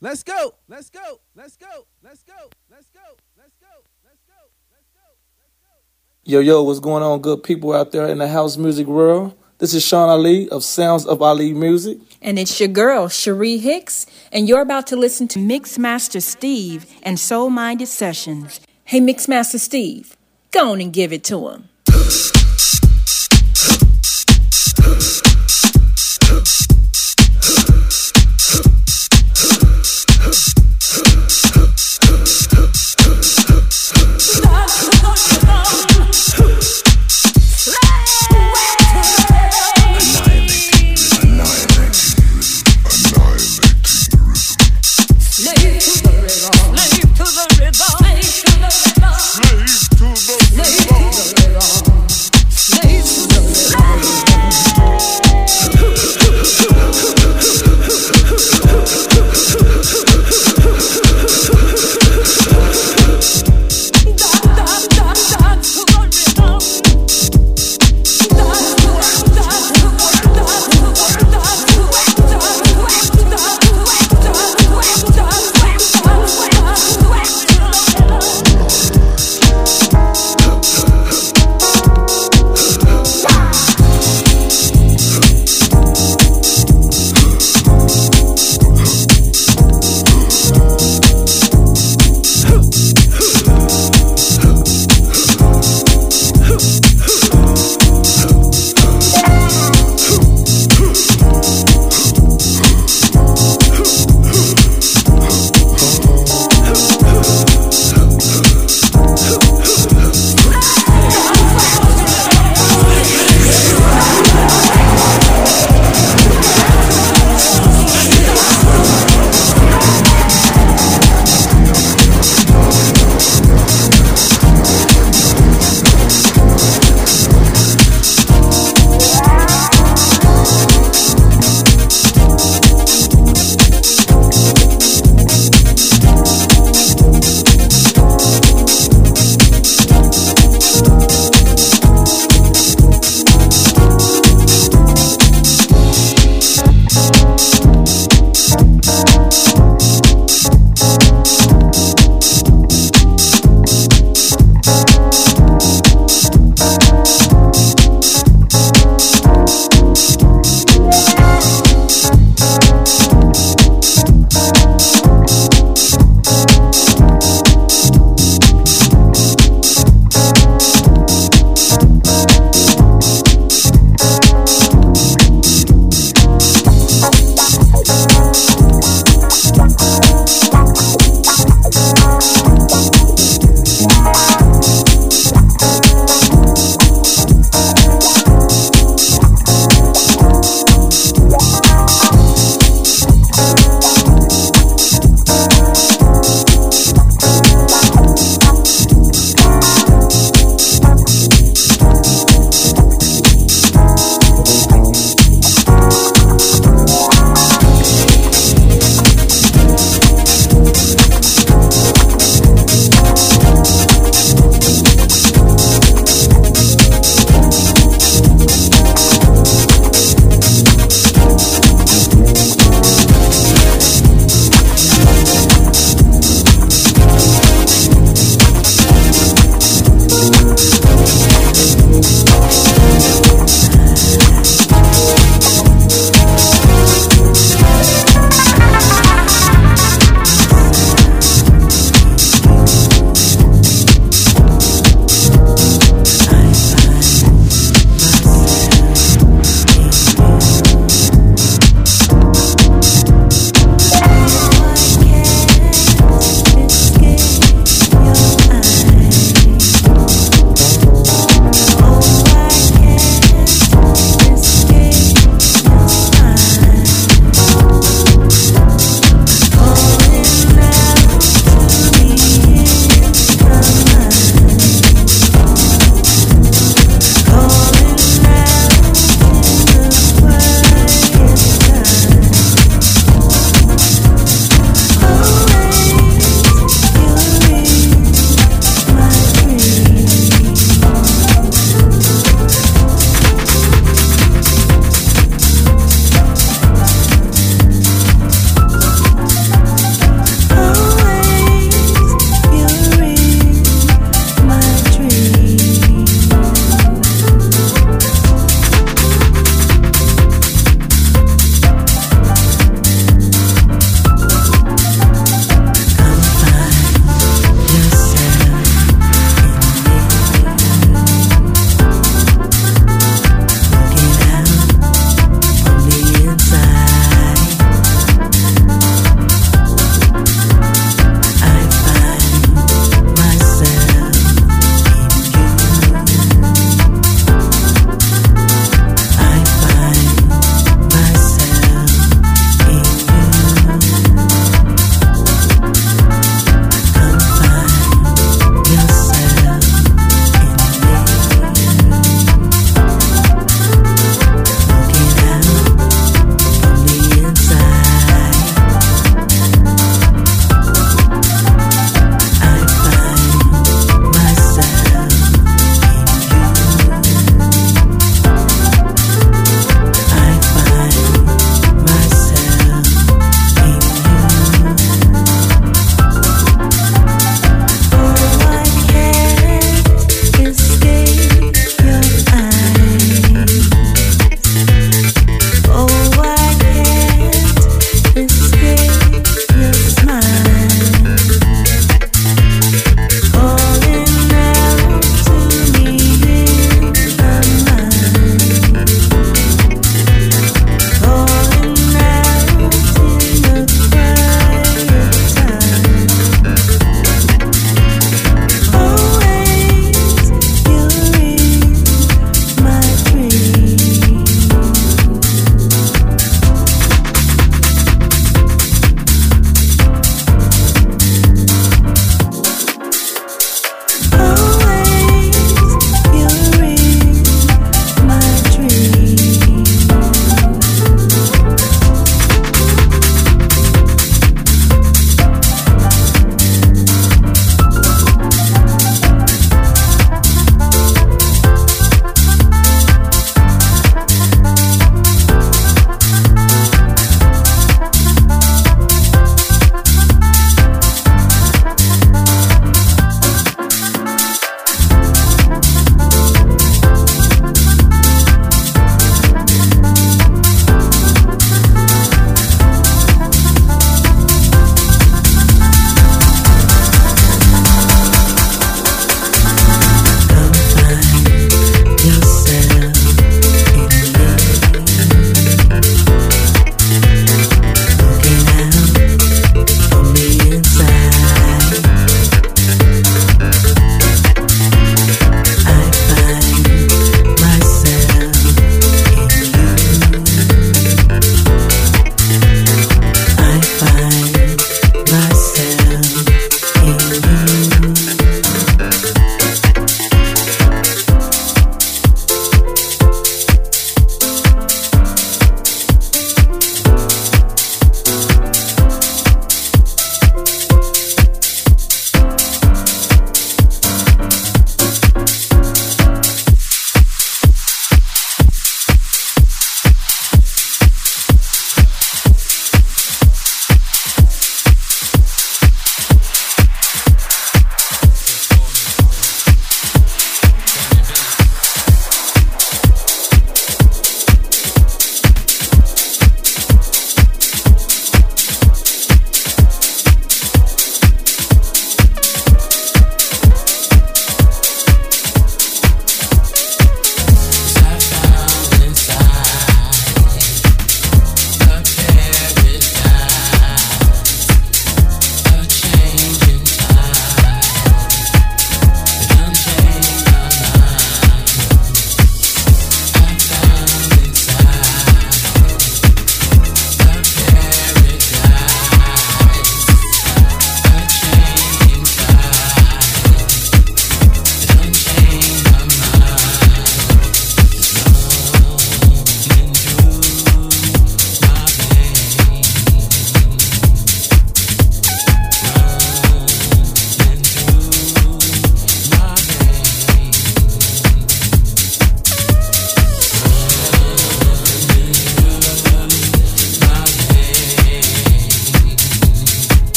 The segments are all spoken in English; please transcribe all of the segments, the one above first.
Let's go. Let's go. Let's go. Let's go. Let's go. Let's go. Let's go. Let's go. Let's go. Yo, yo, what's going on, good people out there in the house music world? This is Sean Ali of Sounds of Ali Music. And it's your girl, Cherie Hicks, and you're about to listen to Mixmaster Steve and Soul Minded Sessions. Hey, Mixmaster Steve, go on and give it to him.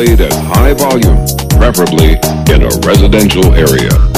Played at high volume, preferably in a residential area.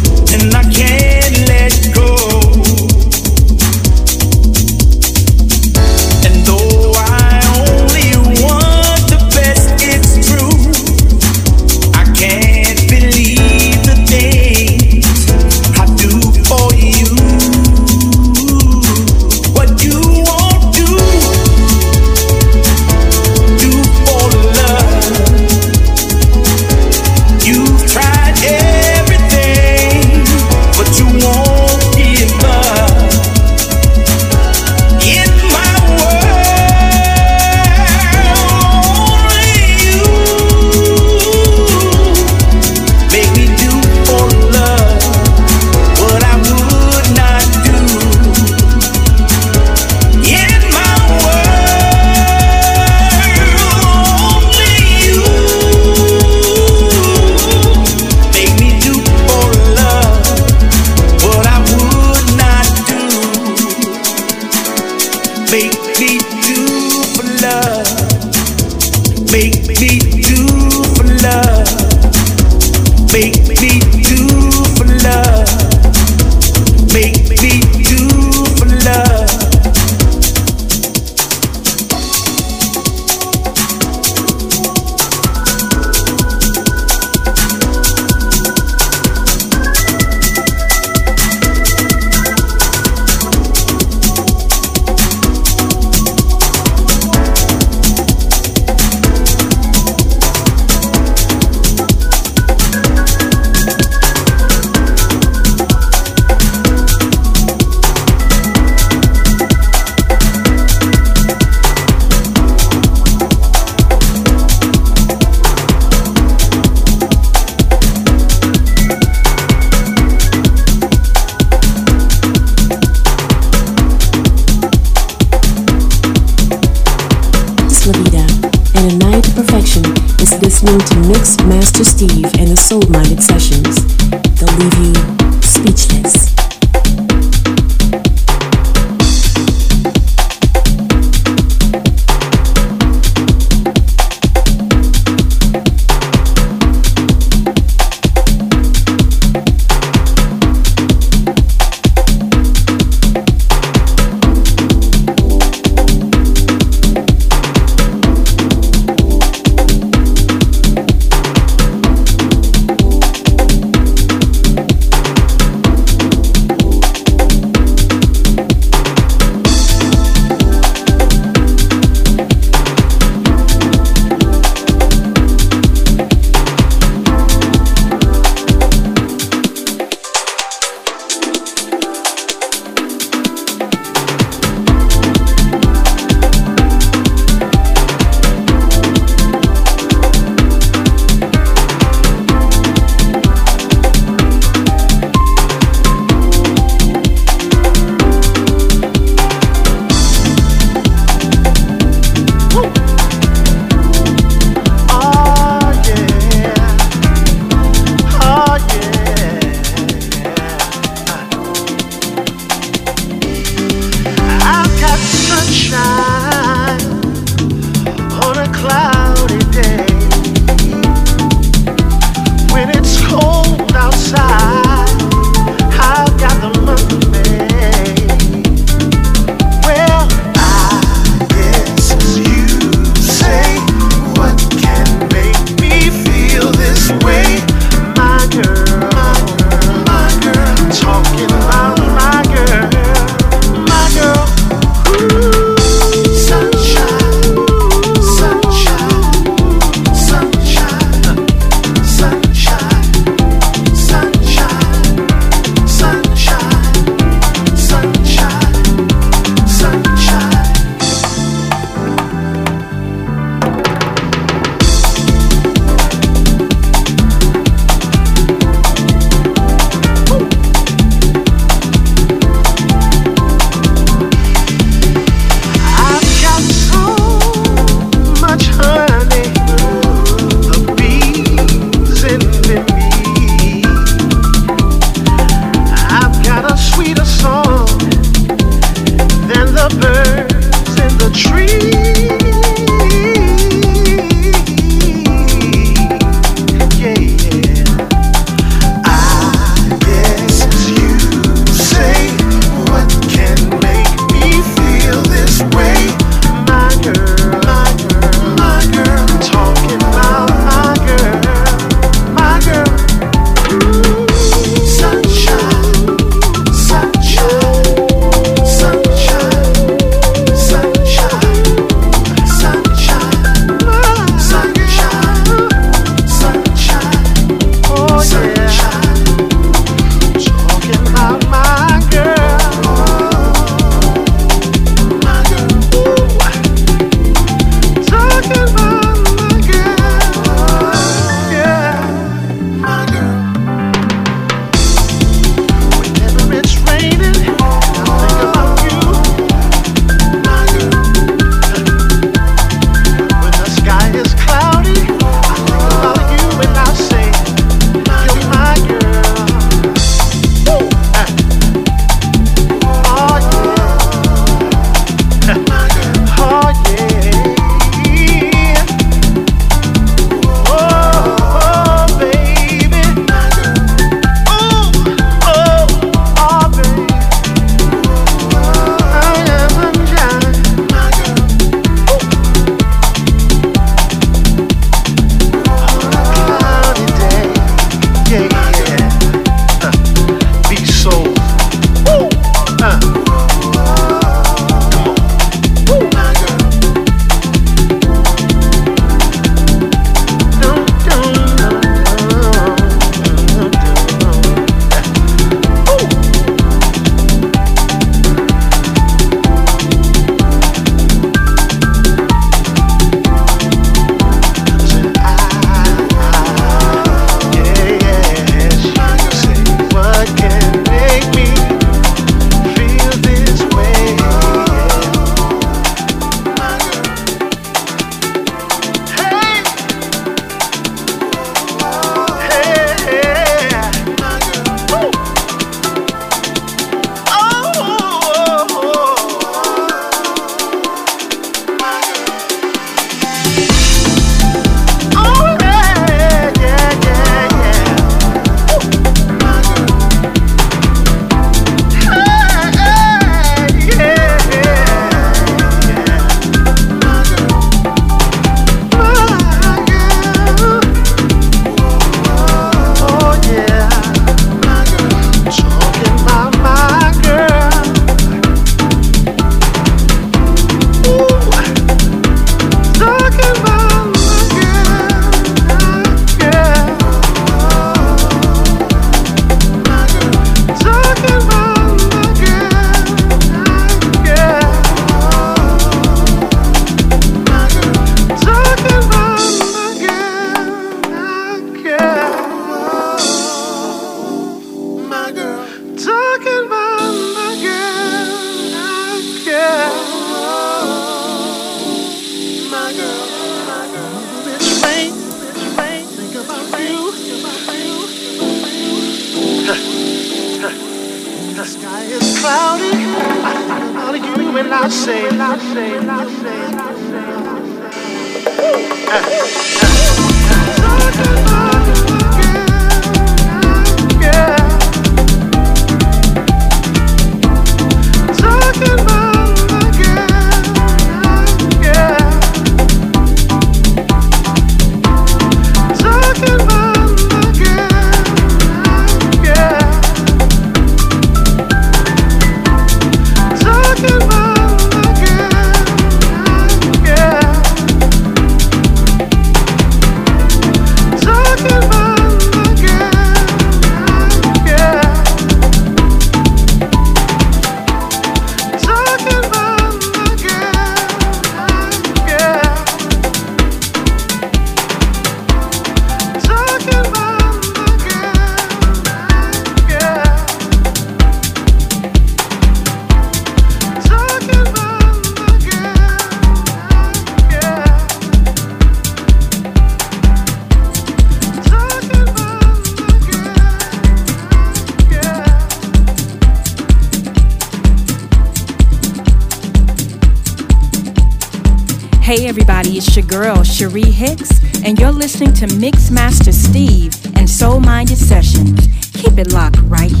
Girl Cherie Hicks, and you're listening to Mixmaster Steve and Soul Minded Sessions. Keep it locked right here.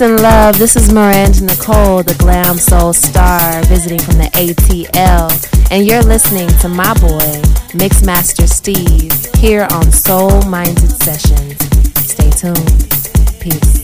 Peace and love. This is Miranda Nicole, the Glam Soul Star, visiting from the ATL. And you're listening to my boy, Mixmaster Steve, here on Soul Minded Sessions. Stay tuned. Peace.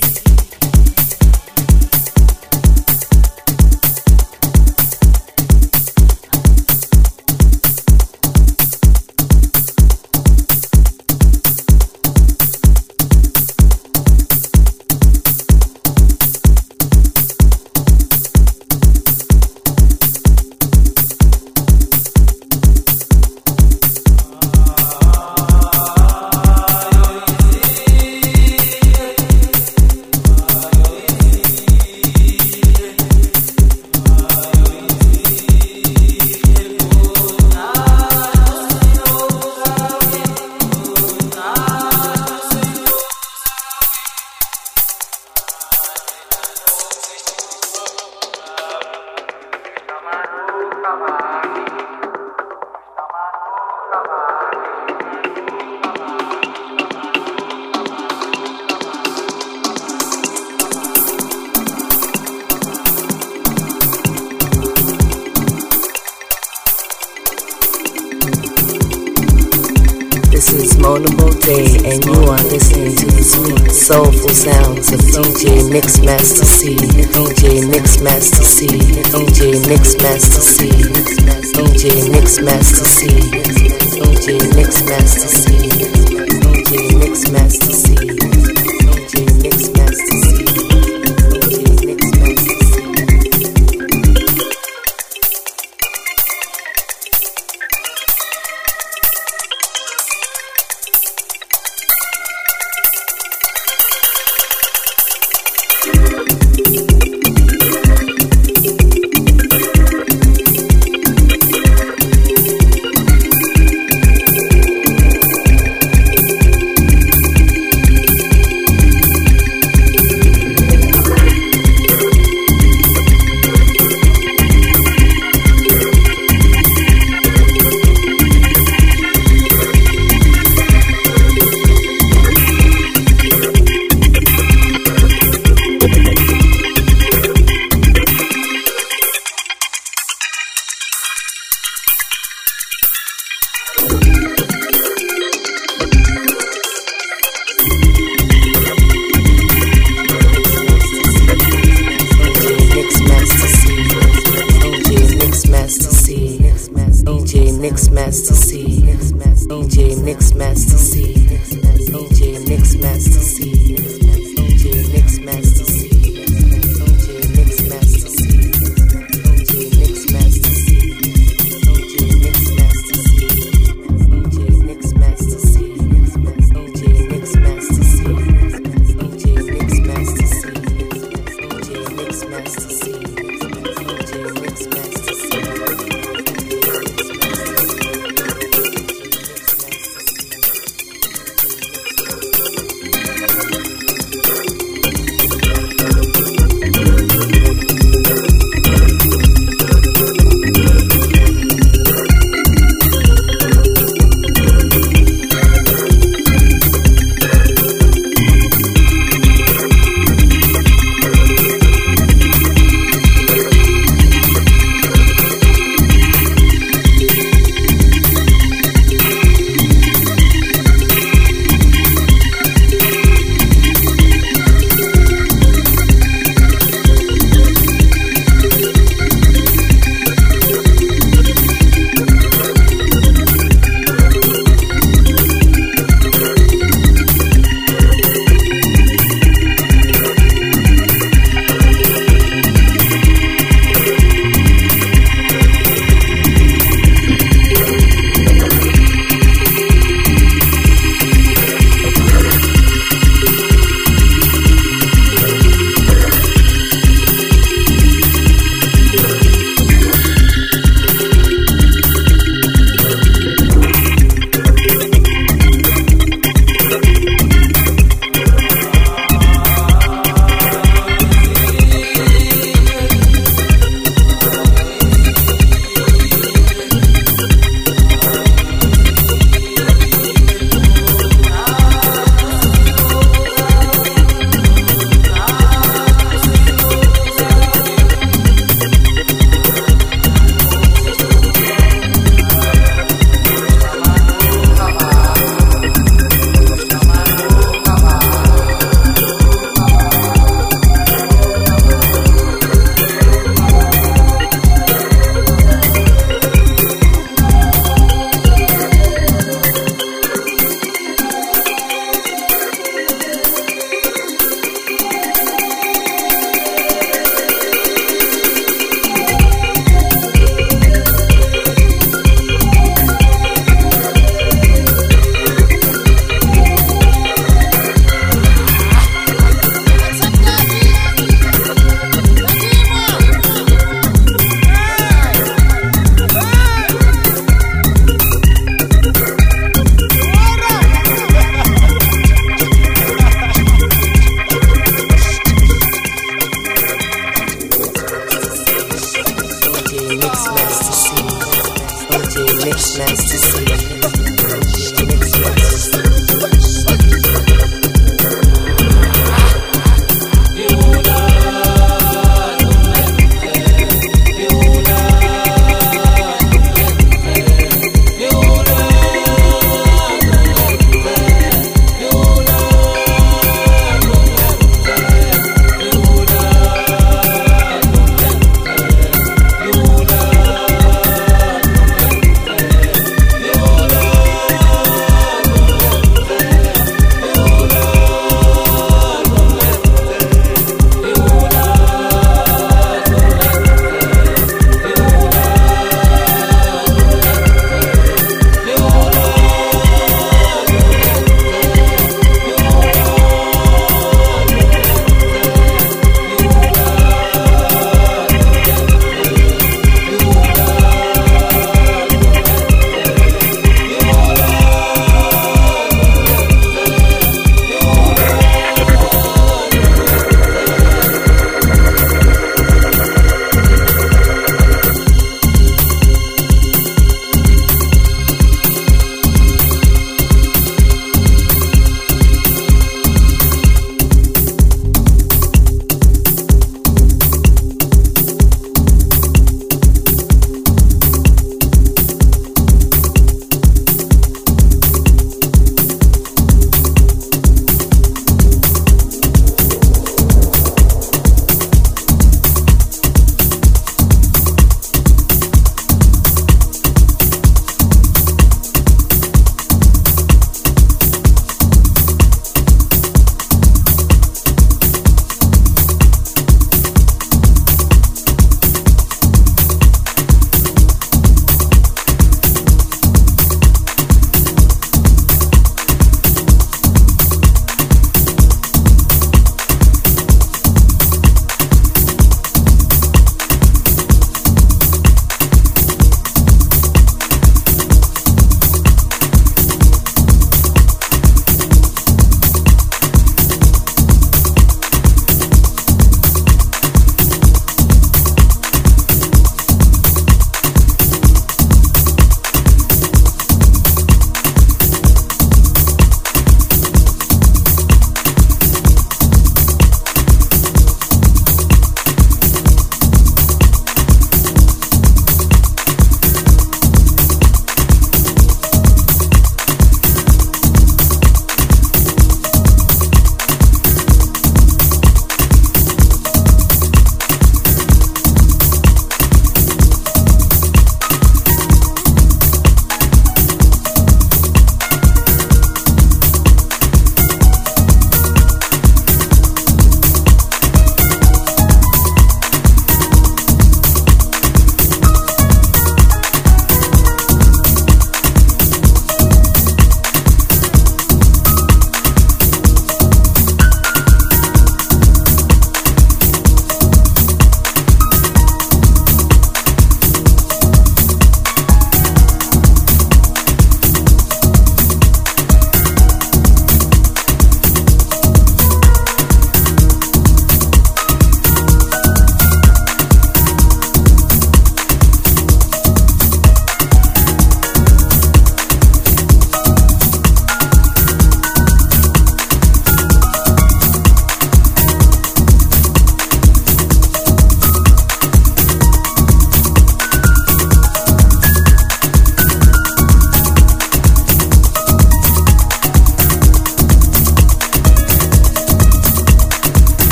Soulful sounds of DJ Mixmaster C, DJ Mixmaster C, DJ Mixmaster C, DJ Mixmaster C, DJ Mixmaster C, DJ Mixmaster C,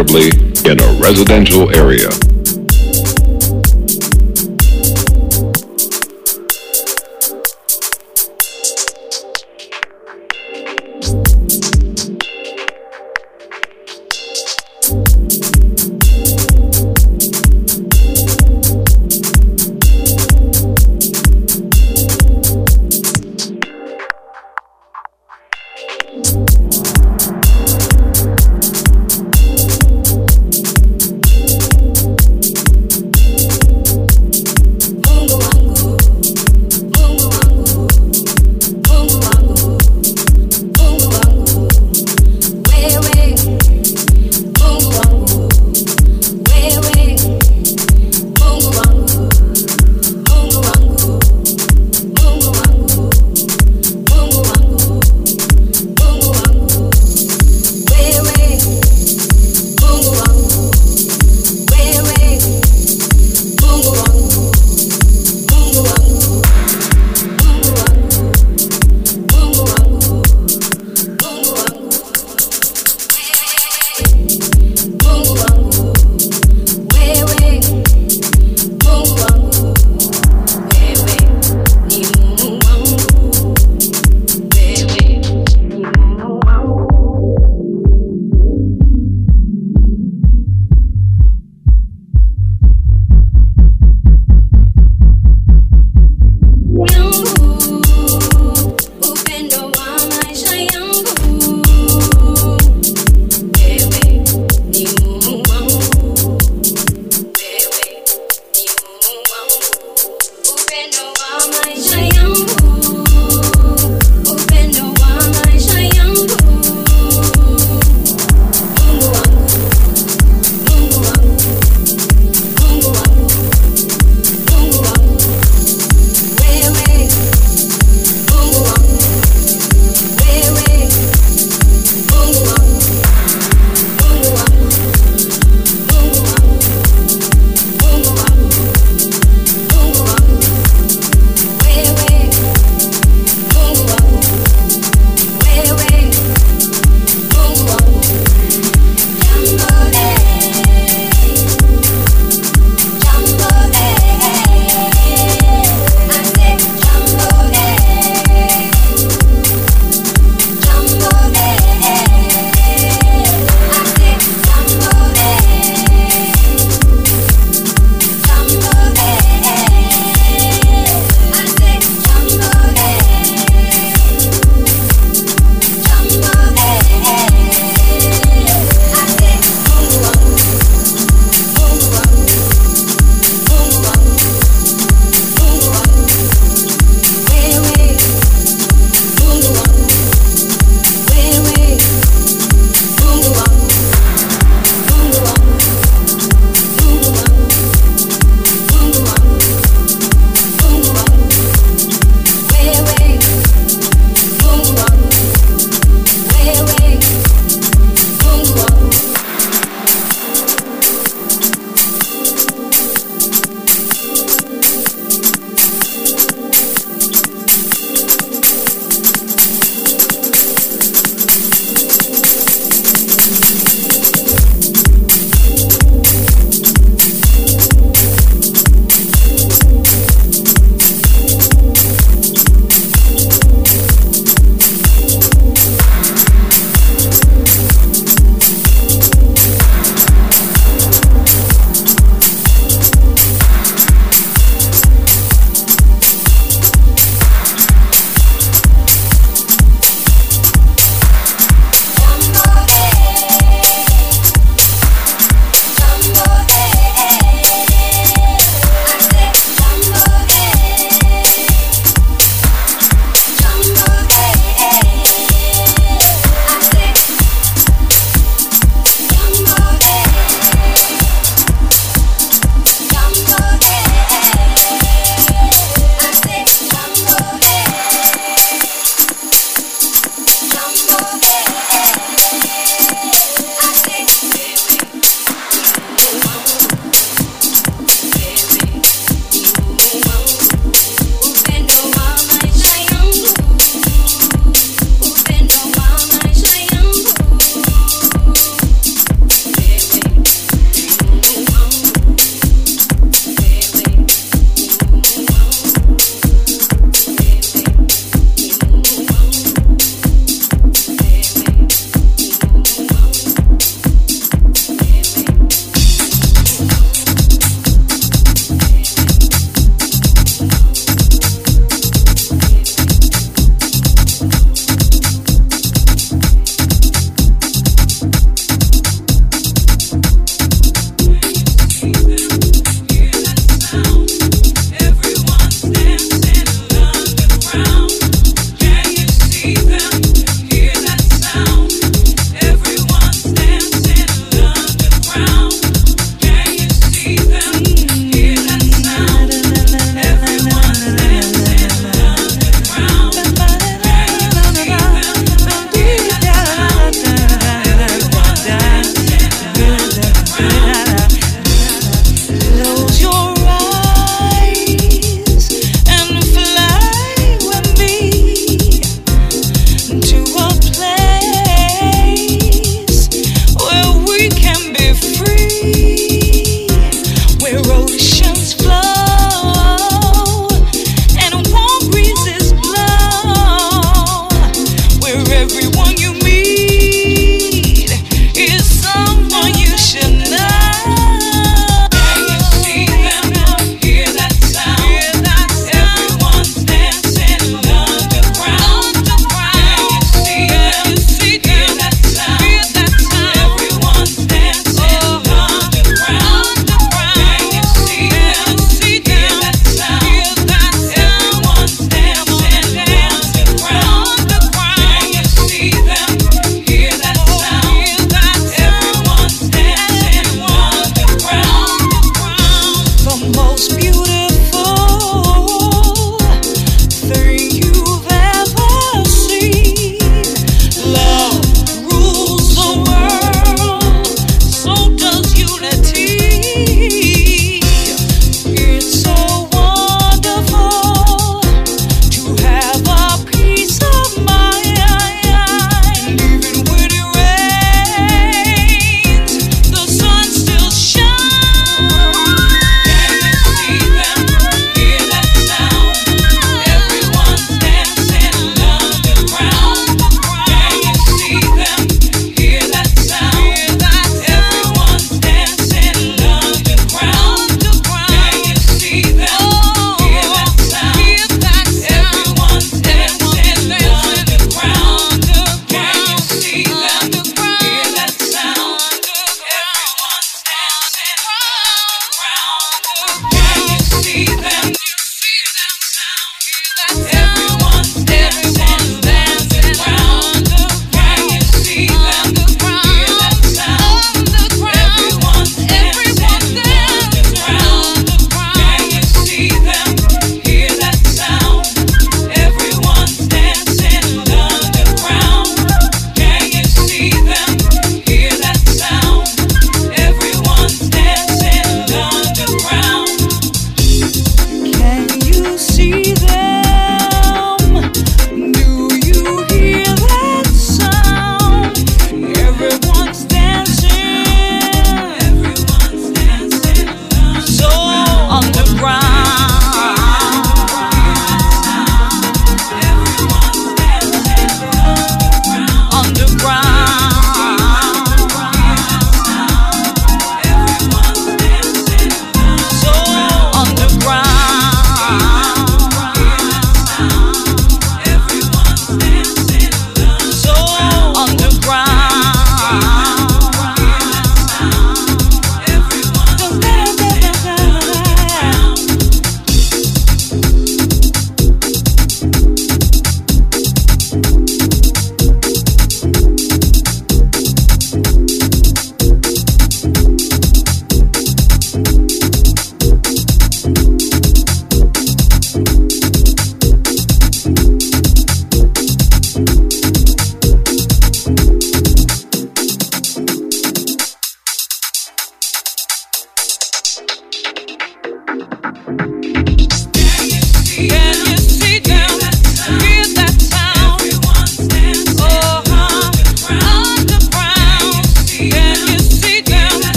preferably in a residential area.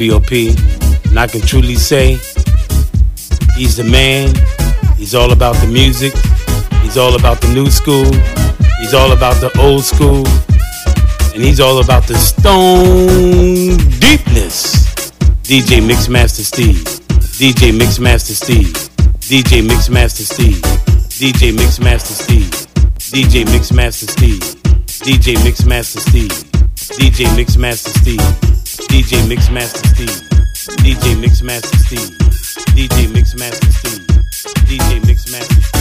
BOP, and I can truly say he's the man. He's all about the music. He's all about the new school. He's all about the old school. And he's all about the stone deepness. DJ Mixmaster Steve. DJ Mixmaster Steve. DJ Mixmaster Steve. DJ Mixmaster Steve. DJ Mixmaster Steve. DJ Mixmaster Steve. DJ Mixmaster Steve. DJ Mixmaster Steve. Steve, DJ Mixmaster Steve, DJ Mixmaster Steve, DJ Mixmaster. Steve.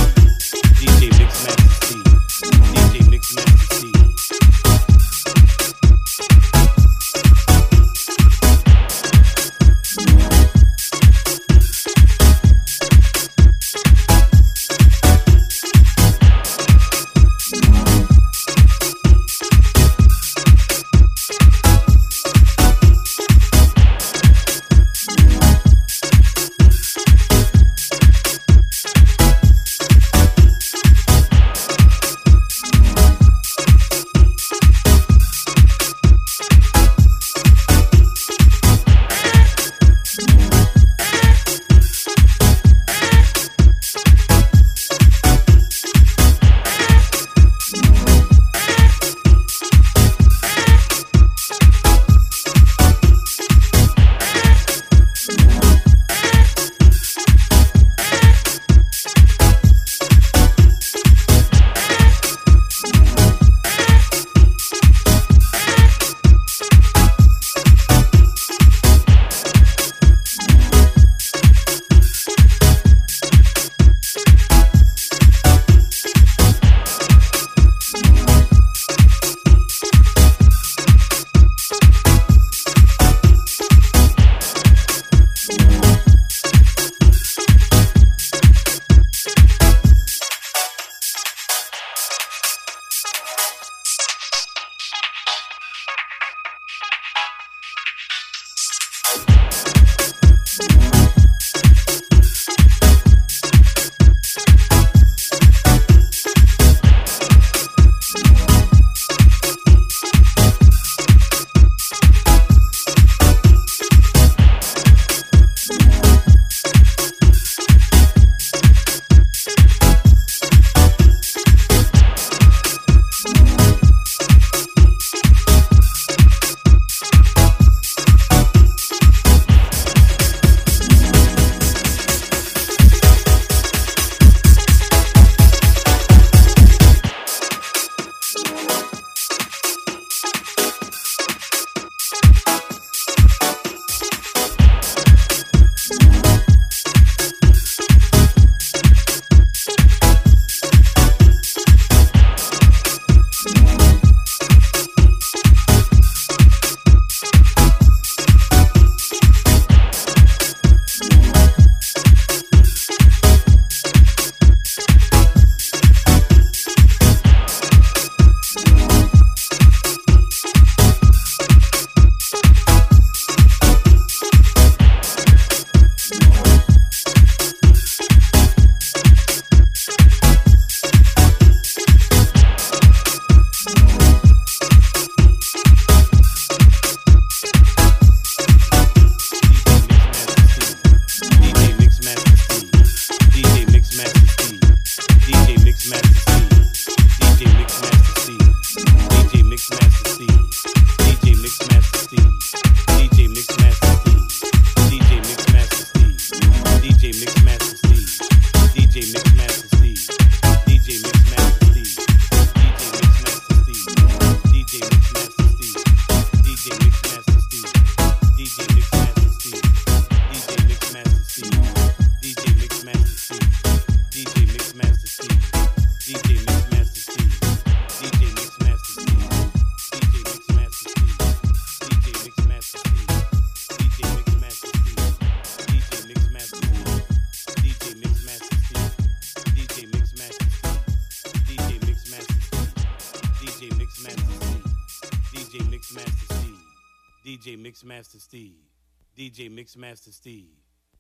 Mixmaster Steve.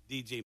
DJ